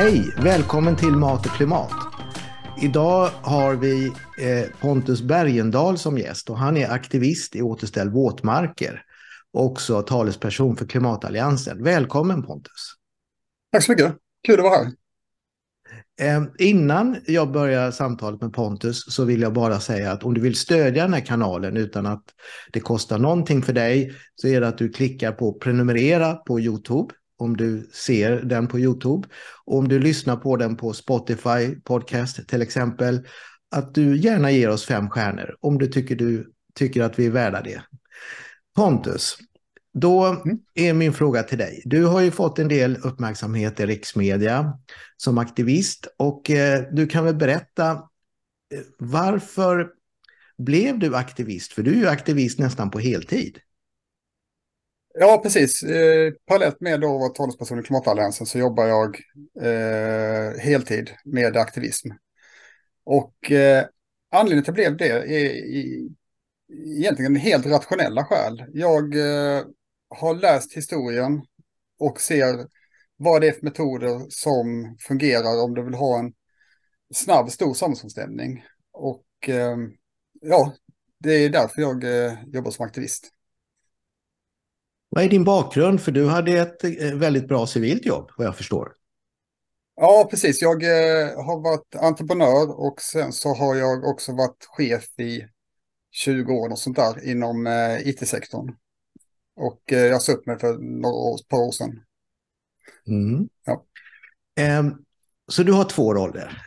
Hej! Välkommen till Mat och klimat. Idag har vi eh, Pontus Bergendahl som gäst och han är aktivist i Återställ våtmarker. Också talesperson för Klimatalliansen. Välkommen Pontus! Tack så mycket! Kul att vara här. Eh, innan jag börjar samtalet med Pontus så vill jag bara säga att om du vill stödja den här kanalen utan att det kostar någonting för dig så är det att du klickar på prenumerera på Youtube om du ser den på Youtube. Och om du lyssnar på den på Spotify podcast till exempel, att du gärna ger oss fem stjärnor om du tycker, du tycker att vi är värda det. Pontus, då mm. är min fråga till dig. Du har ju fått en del uppmärksamhet i riksmedia som aktivist och eh, du kan väl berätta eh, varför blev du aktivist? För du är ju aktivist nästan på heltid. Ja, precis. Eh, parallellt med att vara talesperson i Klimatalliansen så jobbar jag eh, heltid med aktivism. Och eh, anledningen till att det blev det är i, egentligen helt rationella skäl. Jag eh, har läst historien och ser vad det är för metoder som fungerar om du vill ha en snabb, stor samhällsomställning. Och eh, ja, det är därför jag eh, jobbar som aktivist. Vad är din bakgrund? För du hade ett eh, väldigt bra civilt jobb, vad jag förstår. Ja, precis. Jag eh, har varit entreprenör och sen så har jag också varit chef i 20 år och sånt där inom eh, it-sektorn. Och eh, jag sa upp mig för några år, par år sedan. Mm. Ja. Um, så du har två roller.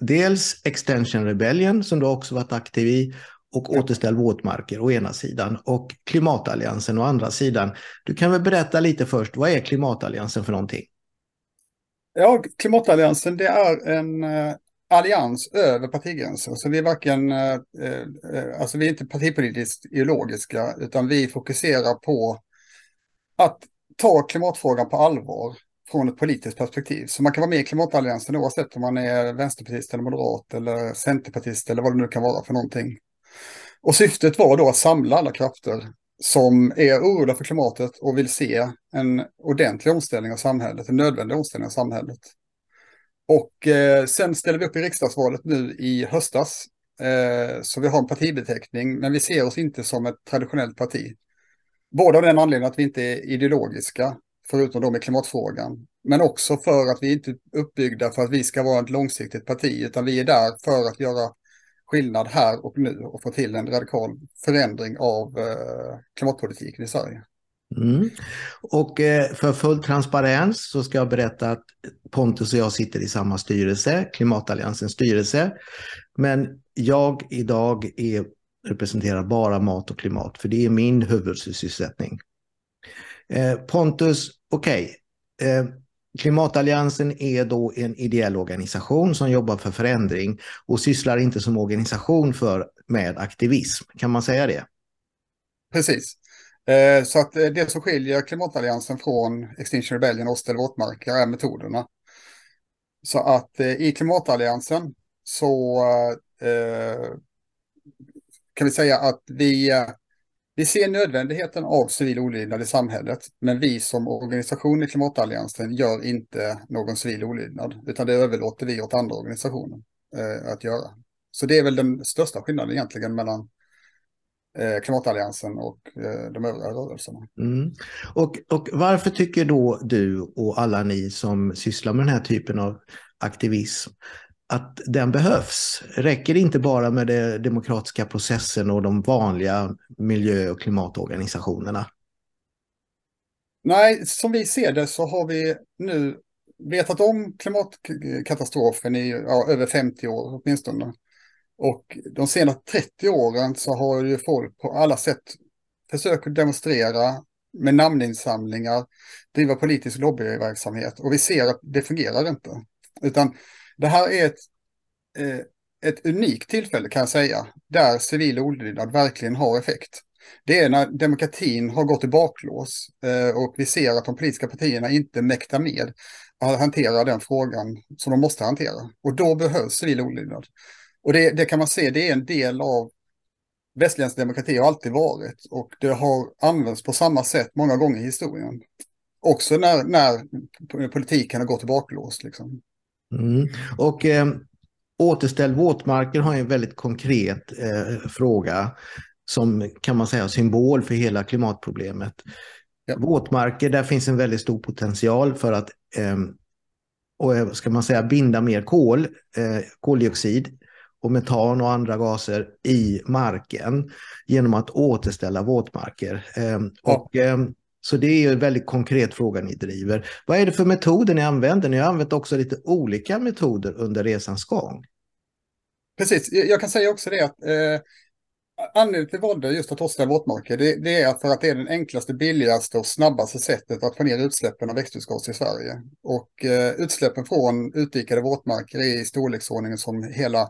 Dels Extension Rebellion som du också varit aktiv i och återställ våtmarker å ena sidan och klimatalliansen å andra sidan. Du kan väl berätta lite först, vad är klimatalliansen för någonting? Ja, klimatalliansen det är en eh, allians över partigränser. Så vi är varken, eh, eh, alltså vi är inte partipolitiskt ideologiska utan vi fokuserar på att ta klimatfrågan på allvar från ett politiskt perspektiv. Så man kan vara med i klimatalliansen oavsett om man är vänsterpartist eller moderat eller centerpartist eller vad det nu kan vara för någonting. Och syftet var då att samla alla krafter som är oroliga för klimatet och vill se en ordentlig omställning av samhället, en nödvändig omställning av samhället. Och eh, sen ställer vi upp i riksdagsvalet nu i höstas. Eh, så vi har en partibeteckning, men vi ser oss inte som ett traditionellt parti. Både av den anledningen att vi inte är ideologiska, förutom då med klimatfrågan, men också för att vi inte är uppbyggda för att vi ska vara ett långsiktigt parti, utan vi är där för att göra skillnad här och nu och få till en radikal förändring av eh, klimatpolitiken i Sverige. Mm. Och eh, för full transparens så ska jag berätta att Pontus och jag sitter i samma styrelse, Klimatalliansens styrelse. Men jag idag är, representerar bara mat och klimat, för det är min huvudsysselsättning. Eh, Pontus, okej. Okay. Klimatalliansen är då en ideell organisation som jobbar för förändring och sysslar inte som organisation för, med aktivism. Kan man säga det? Precis. Eh, så att eh, det som skiljer Klimatalliansen från Extinction Rebellion och Ställ våtmarker är metoderna. Så att eh, i Klimatalliansen så kan vi säga att vi vi ser nödvändigheten av civil olydnad i samhället, men vi som organisation i Klimatalliansen gör inte någon civil olydnad, utan det överlåter vi åt andra organisationer eh, att göra. Så det är väl den största skillnaden egentligen mellan eh, Klimatalliansen och eh, de övriga rörelserna. Mm. Och, och varför tycker då du och alla ni som sysslar med den här typen av aktivism att den behövs. Räcker det inte bara med den demokratiska processen och de vanliga miljö och klimatorganisationerna? Nej, som vi ser det så har vi nu vetat om klimatkatastrofen i ja, över 50 år åtminstone. Och de senaste 30 åren så har ju folk på alla sätt försökt demonstrera med namninsamlingar, driva politisk lobbyverksamhet och vi ser att det fungerar inte. Utan det här är ett, eh, ett unikt tillfälle kan jag säga, där civil olydnad verkligen har effekt. Det är när demokratin har gått i baklås eh, och vi ser att de politiska partierna inte mäktar med att hantera den frågan som de måste hantera. Och då behövs civil olydnad. Och det, det kan man se, det är en del av västerländsk demokrati har alltid varit och det har använts på samma sätt många gånger i historien. också när, när politiken har gått i baklås. Liksom. Mm. Och eh, återställ våtmarker har en väldigt konkret eh, fråga som kan man säga symbol för hela klimatproblemet. Ja. Våtmarker, där finns en väldigt stor potential för att eh, och, eh, ska man säga, binda mer kol, eh, koldioxid och metan och andra gaser i marken genom att återställa våtmarker. Eh, och, eh, så det är en väldigt konkret fråga ni driver. Vad är det för metoder ni använder? Ni har använt också lite olika metoder under resans gång. Precis, jag kan säga också det att eh, anledningen till valde just att återställa våtmarker det, det, är för att det är den enklaste, billigaste och snabbaste sättet att få ner utsläppen av växthusgaser i Sverige. Och eh, utsläppen från utdikade våtmarker är i storleksordningen som hela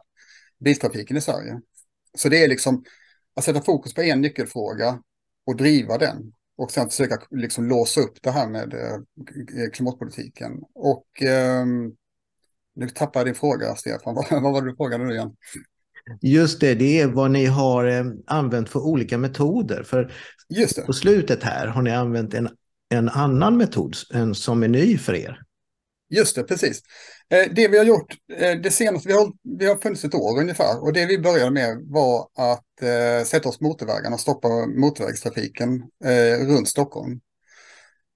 biltrafiken i Sverige. Så det är liksom att sätta fokus på en nyckelfråga och driva den. Och sen försöka liksom låsa upp det här med eh, klimatpolitiken. Och eh, nu tappade jag din fråga, Stefan. vad var det du frågade nu igen? Just det, det är vad ni har eh, använt för olika metoder. För Just det. på slutet här har ni använt en, en annan metod en som är ny för er. Just det, precis. Eh, det vi har gjort, eh, det senaste, vi har, vi har funnits ett år ungefär och det vi började med var att eh, sätta oss på motorvägarna och stoppa motorvägstrafiken eh, runt Stockholm.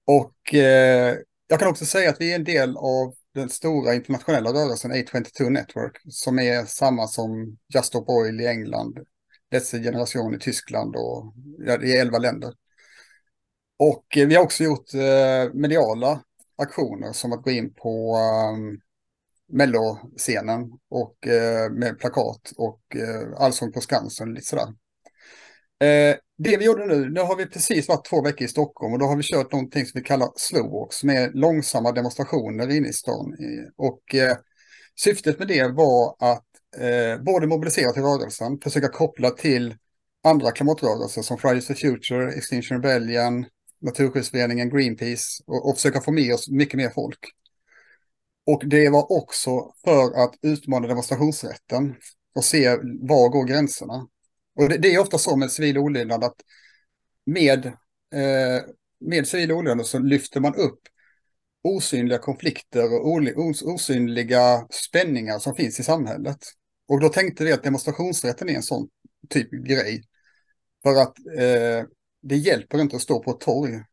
Och eh, jag kan också säga att vi är en del av den stora internationella rörelsen A22 Network som är samma som Just Stop Oil i England, Let's Generation i Tyskland och ja, i elva länder. Och eh, vi har också gjort eh, mediala aktioner som att gå in på um, Melloscenen och eh, med plakat och eh, Allsång på Skansen lite sådär. Eh, det vi gjorde nu, nu har vi precis varit två veckor i Stockholm och då har vi kört någonting som vi kallar slowwalks med långsamma demonstrationer inne i stan. Och eh, syftet med det var att eh, både mobilisera till rörelsen, försöka koppla till andra klimatrörelser som Fridays for Future, Extinction Rebellion, Naturskyddsföreningen, Greenpeace och, och försöka få med oss mycket mer folk. Och det var också för att utmana demonstrationsrätten och se var går gränserna. Och det, det är ofta så med civil olydnad att med, eh, med civil olydnad så lyfter man upp osynliga konflikter och os, osynliga spänningar som finns i samhället. Och då tänkte vi att demonstrationsrätten är en sån typ grej. För att eh, det hjälper inte att stå på ett torg.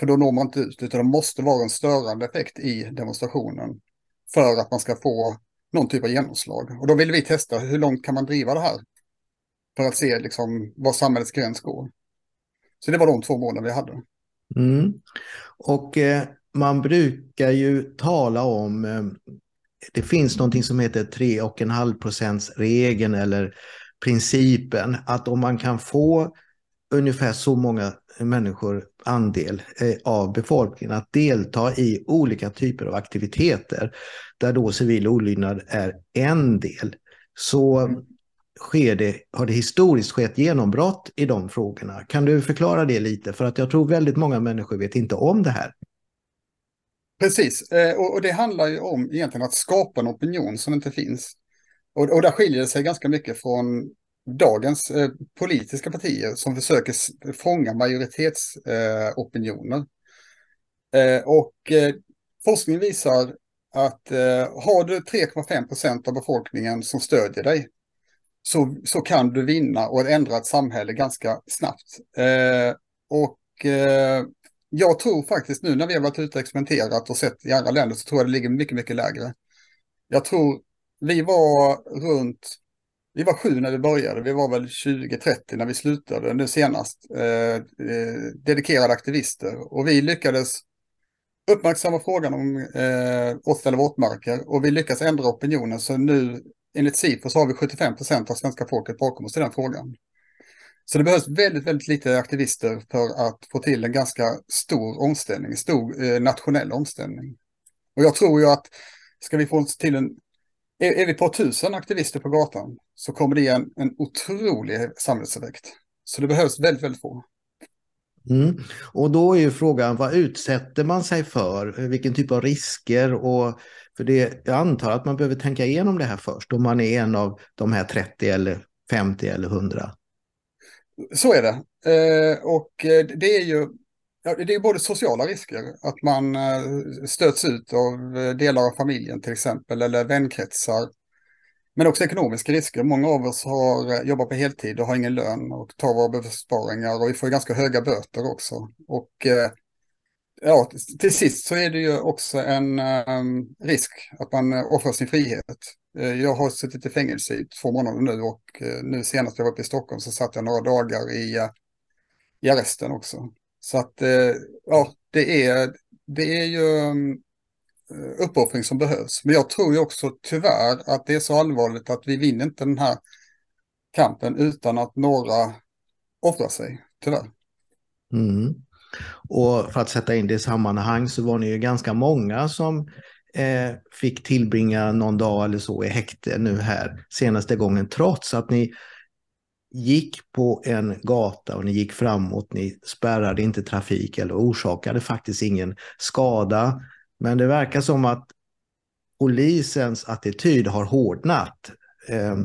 För då når man inte ut, utan det måste vara en störande effekt i demonstrationen. För att man ska få någon typ av genomslag. Och då vill vi testa hur långt kan man driva det här för att se liksom var samhällets gräns går. Så det var de två målen vi hade. Mm. Och eh, man brukar ju tala om, eh, det finns någonting som heter 3,5 procents regeln eller principen, att om man kan få ungefär så många människor, andel eh, av befolkningen, att delta i olika typer av aktiviteter, där då civil olydnad är en del, så sker det, har det historiskt skett genombrott i de frågorna. Kan du förklara det lite? För att jag tror väldigt många människor vet inte om det här. Precis, eh, och det handlar ju om egentligen att skapa en opinion som inte finns. Och, och där skiljer det sig ganska mycket från dagens eh, politiska partier som försöker fånga majoritetsopinioner. Eh, och eh, forskning visar att eh, har du 3,5 procent av befolkningen som stödjer dig så, så kan du vinna och ändra ett samhälle ganska snabbt. Eh, och eh, jag tror faktiskt nu när vi har varit ute och experimenterat och sett i andra länder så tror jag det ligger mycket, mycket lägre. Jag tror vi var runt, vi var sju när vi började, vi var väl 20-30 när vi slutade nu senast, eh, eh, dedikerade aktivister. Och vi lyckades uppmärksamma frågan om eh, återställda våtmarker och vi lyckas ändra opinionen så nu enligt Sifo så har vi 75 procent av svenska folket bakom oss i den frågan. Så det behövs väldigt, väldigt lite aktivister för att få till en ganska stor omställning, stor eh, nationell omställning. Och jag tror ju att ska vi få till en, är, är vi på tusen aktivister på gatan så kommer det ge en, en otrolig samhällseffekt. Så det behövs väldigt, väldigt få. Mm. Och då är ju frågan, vad utsätter man sig för? Vilken typ av risker? Och för det, jag antar att man behöver tänka igenom det här först, om man är en av de här 30 eller 50 eller 100. Så är det. Eh, och eh, det är ju, Ja, det är både sociala risker, att man eh, stöts ut av eh, delar av familjen till exempel, eller vänkretsar. Men också ekonomiska risker. Många av oss har eh, jobbat på heltid och har ingen lön och tar våra besparingar och vi får ganska höga böter också. Och ja, till sist så är det ju också en ehm, risk att man offrar sin frihet. Jag har suttit i fängelse i två månader nu och nu senast jag var uppe i Stockholm så satt jag några dagar i, i arresten också. Så att eh, ja, det är, det är ju eh, uppoffring som behövs. Men jag tror ju också tyvärr att det är så allvarligt att vi vinner inte den här kampen utan att några offrar sig, tyvärr. Mm. Och för att sätta in det i sammanhang så var ni ju ganska många som eh, fick tillbringa någon dag eller så i häkte nu här senaste gången, trots att ni gick på en gata och ni gick framåt, ni spärrade inte trafik eller orsakade faktiskt ingen skada. Men det verkar som att polisens attityd har hårdnat. Eh,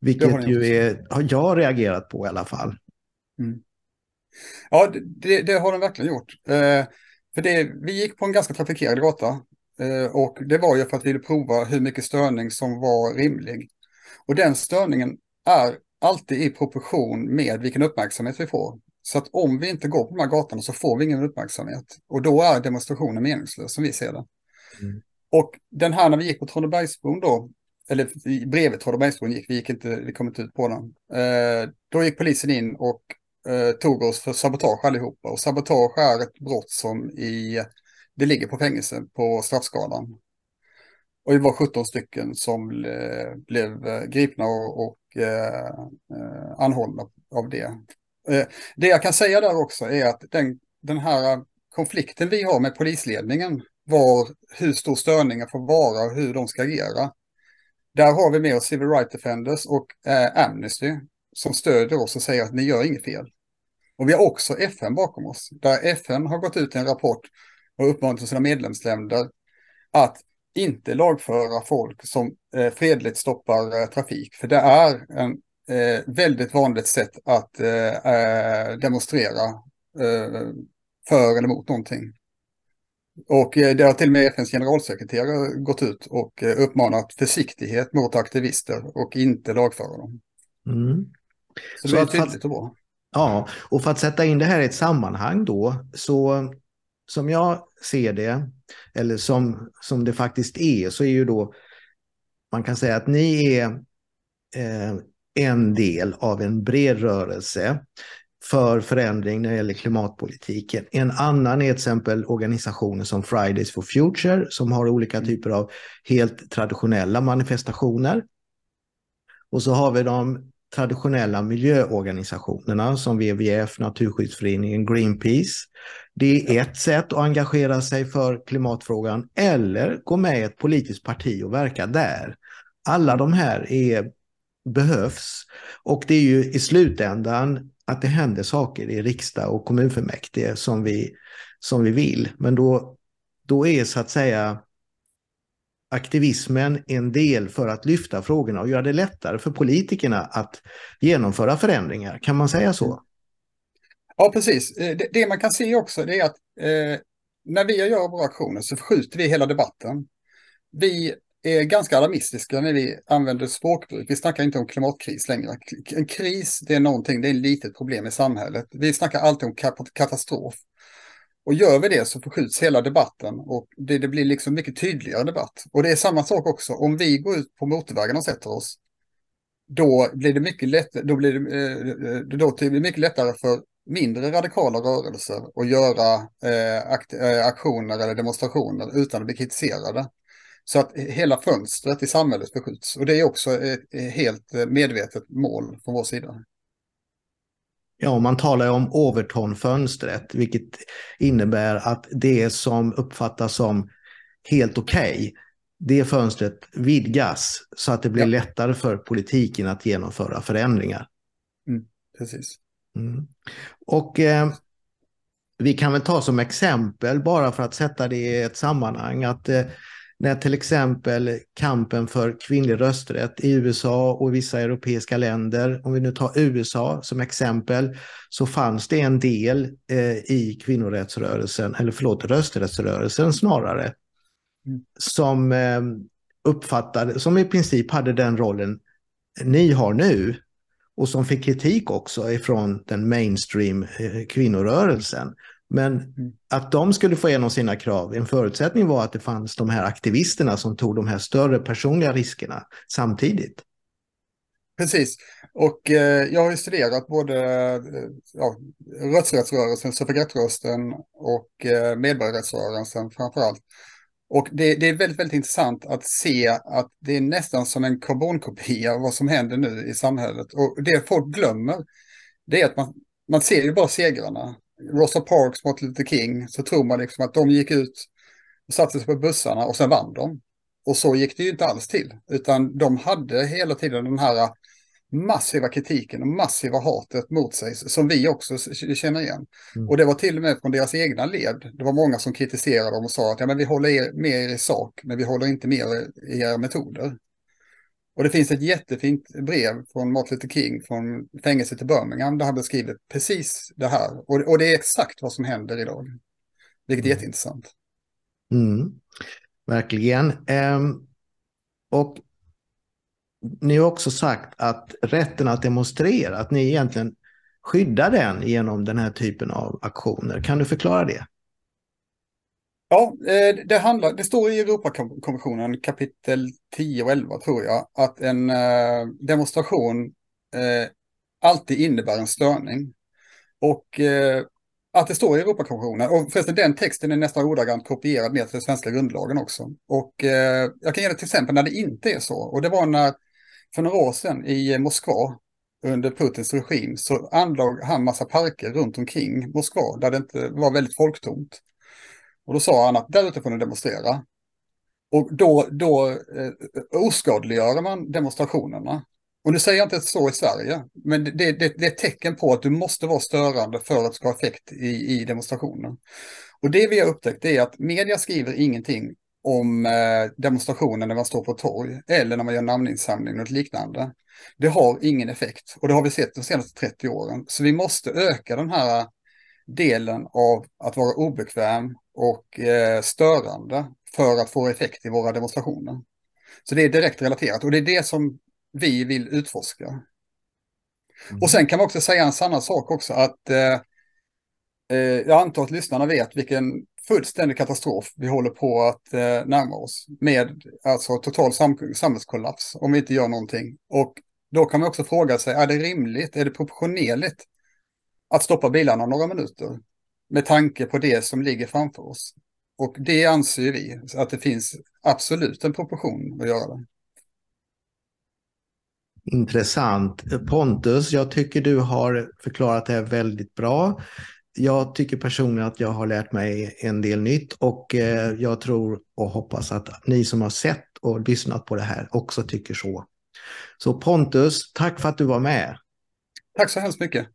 vilket ju är, har jag reagerat på i alla fall. Mm. Ja, det, det, har den verkligen gjort. Eh, för det, vi gick på en ganska trafikerad gata eh, och det var ju för att vi ville prova hur mycket störning som var rimlig. Och den störningen är alltid i proportion med vilken uppmärksamhet vi får. Så att om vi inte går på de här gatorna så får vi ingen uppmärksamhet. Och då är demonstrationen meningslös som vi ser det. Mm. Och den här när vi gick på Tranebergsbron då, eller bredvid Tranebergsbron gick, vi gick inte, vi kom inte ut på den. Eh, då gick polisen in och eh, tog oss för sabotage allihopa. Och sabotage är ett brott som i, det ligger på fängelse på straffskalan. Och vi var 17 stycken som eh, blev eh, gripna och, och Eh, eh, anhållna av det. Eh, det jag kan säga där också är att den, den här konflikten vi har med polisledningen var hur stor störningen får vara och hur de ska agera. Där har vi med oss Civil Rights Defenders och eh, Amnesty som stöder oss och säger att ni gör inget fel. Och vi har också FN bakom oss, där FN har gått ut i en rapport och uppmanat sina medlemsländer att inte lagföra folk som eh, fredligt stoppar eh, trafik. För det är en eh, väldigt vanligt sätt att eh, eh, demonstrera eh, för eller mot någonting. Och det har till och med FNs generalsekreterare gått ut och uppmanat försiktighet mot aktivister och inte lagföra dem. Mm. Så, så det är tydligt och bra. Ja, och för att sätta in det här i ett sammanhang då, så som jag ser det, eller som, som det faktiskt är, så är ju då, man kan säga att ni är eh, en del av en bred rörelse för förändring när det gäller klimatpolitiken. En annan är till exempel organisationer som Fridays for Future som har olika mm. typer av helt traditionella manifestationer. Och så har vi de traditionella miljöorganisationerna som WWF, Naturskyddsföreningen, Greenpeace. Det är ett sätt att engagera sig för klimatfrågan eller gå med i ett politiskt parti och verka där. Alla de här är, behövs och det är ju i slutändan att det händer saker i riksdag och kommunfullmäktige som vi, som vi vill. Men då, då är så att säga aktivismen en del för att lyfta frågorna och göra det lättare för politikerna att genomföra förändringar. Kan man säga så? Ja, precis. Eh, det, det man kan se också är att eh, när vi gör våra aktioner så förskjuter vi hela debatten. Vi är ganska alarmistiska när vi använder språkbruk. Vi snackar inte om klimatkris längre. En kris, det är någonting, det är ett litet problem i samhället. Vi snackar alltid om katastrof. Och gör vi det så förskjuts hela debatten och det, det, blir liksom mycket tydligare debatt. Och det är samma sak också, om vi går ut på motorvägen och sätter oss, då blir det mycket, lätt, då blir det, eh, då blir det mycket lättare för mindre radikala rörelser att göra eh, akt, eh, aktioner eller demonstrationer utan att bli kritiserade. Så att hela fönstret i samhället förskjuts. Och det är också ett helt eh, medvetet mål från vår sida. Ja, man talar om Overton-fönstret, vilket innebär att det som uppfattas som helt okej, okay, det fönstret vidgas så att det blir ja. lättare för politiken att genomföra förändringar. Mm, precis. Mm. Och eh, vi kan väl ta som exempel, bara för att sätta det i ett sammanhang, att eh, när till exempel kampen för kvinnlig rösträtt i USA och vissa europeiska länder, om vi nu tar USA som exempel, så fanns det en del eh, i kvinnorättsrörelsen, eller förlåt, rösträttsrörelsen snarare, mm. som eh, uppfattade, som i princip hade den rollen ni har nu och som fick kritik också ifrån den mainstream eh, kvinnorörelsen. Men mm. att de skulle få igenom sina krav, en förutsättning var att det fanns de här aktivisterna som tog de här större personliga riskerna samtidigt. Precis, och eh, jag har ju studerat både eh, ja, rösträttsrörelsen, suffragettrösten och eh, medborgarrättsrörelsen framför allt. Och det, det, är väldigt, väldigt intressant att se att det är nästan som en karbonkopia av vad som händer nu i samhället. Och det folk glömmer, det är att man, man ser ju bara segrarna. Rosa Parks mot Luther King, så tror man liksom att de gick ut och satte sig på bussarna och sen vann de. Och så gick det ju inte alls till, utan de hade hela tiden den här massiva kritiken och massiva hatet mot sig som vi också känner igen. Mm. Och det var till och med från deras egna led. Det var många som kritiserade dem och sa att ja, men vi håller er, med er i sak, men vi håller inte med er i era metoder. Och det finns ett jättefint brev från Martin Luther King från fängelset i Birmingham där han beskriver precis det här. Och, och det är exakt vad som händer idag. Vilket är mm. jätteintressant. Mm. Verkligen. Um, och ni har också sagt att rätten att demonstrera, att ni egentligen skyddar den genom den här typen av aktioner. Kan du förklara det? Ja, eh, det, handlar, det står i Europakonventionen kapitel 10 och 11 tror jag att en eh, demonstration eh, alltid innebär en störning. Och att det står i Europakonventionen, och förresten den texten är nästan ordagrant kopierad ner till den svenska grundlagen också. Och jag kan ge ett till exempel när det inte är så. Och det var när för några år sedan i Moskva under Putins regim så anlade han massa parker runt omkring Moskva där det inte var väldigt folktomt. Och då sa han att där ute får ni demonstrera. Och då, då eh, oskadliggör man demonstrationerna. Och nu säger jag inte så i Sverige, men det, det, det, är ett tecken på att du måste vara störande för att det ska ha effekt i, i demonstrationen. Och det vi har upptäckt är att media skriver ingenting om eh, demonstrationer när man står på torg eller när man gör namninsamling och liknande. Det har ingen effekt och det har vi sett de senaste 30 åren. Så vi måste öka den här delen av att vara obekväm och eh, störande för att få effekt i våra demonstrationer. Så det är direkt relaterat och det är det som vi vill utforska. Mm. Och sen kan man också säga en annan sak också att eh, eh, jag antar att lyssnarna vet vilken fullständig katastrof vi håller på att eh, närma oss med alltså total sam samhällskollaps om vi inte gör någonting. Och då kan man också fråga sig, är det rimligt, är det proportionerligt att stoppa bilarna några minuter med tanke på det som ligger framför oss? Och det anser vi att det finns absolut en proportion att göra det. Intressant. Pontus, jag tycker du har förklarat det här väldigt bra jag tycker personligen att jag har lärt mig en del nytt och eh, jag tror och hoppas att ni som har sett och lyssnat på det här också tycker så. Så Pontus, tack för att du var med. Tack så hemskt mycket.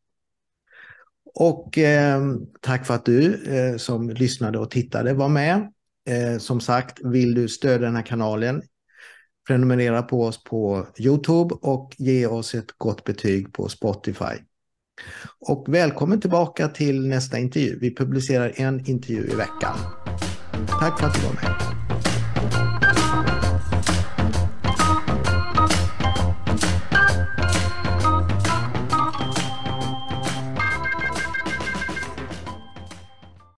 Och eh, tack för att du eh, som lyssnade och tittade var med. Eh, som sagt, vill du stödja den här kanalen, prenumerera på oss på Youtube och ge oss ett gott betyg på Spotify. Och välkommen tillbaka till nästa intervju. Vi publicerar en intervju i veckan. Tack för att du var med.